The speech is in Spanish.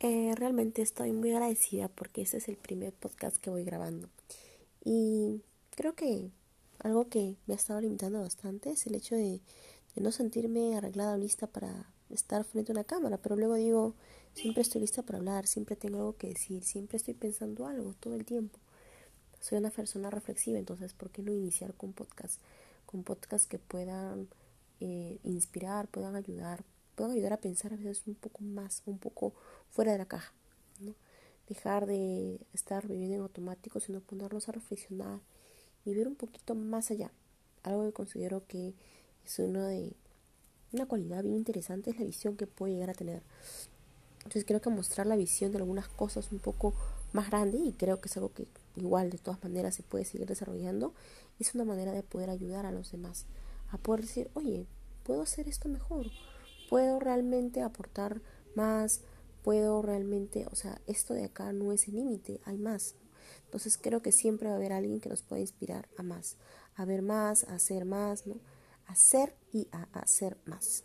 Eh, realmente estoy muy agradecida porque este es el primer podcast que voy grabando. Y creo que algo que me ha estado limitando bastante es el hecho de, no sentirme arreglada o lista para estar frente a una cámara. Pero luego digo, siempre estoy lista para hablar, siempre tengo algo que decir, siempre estoy pensando algo todo el tiempo. Soy una persona reflexiva, entonces, ¿por qué no iniciar con podcast? Con podcast que puedan eh, inspirar, puedan ayudar, puedan ayudar a pensar a veces un poco más, un poco fuera de la caja. ¿no? Dejar de estar viviendo en automático, sino ponernos a reflexionar y ver un poquito más allá. Algo que considero que es una de una cualidad bien interesante es la visión que puedo llegar a tener. Entonces creo que mostrar la visión de algunas cosas un poco más grande y creo que es algo que igual de todas maneras se puede seguir desarrollando, es una manera de poder ayudar a los demás, a poder decir, oye, puedo hacer esto mejor, puedo realmente aportar más, puedo realmente, o sea, esto de acá no es el límite, hay más. Entonces creo que siempre va a haber alguien que nos pueda inspirar a más, a ver más, a hacer más, ¿no? A hacer y a hacer más.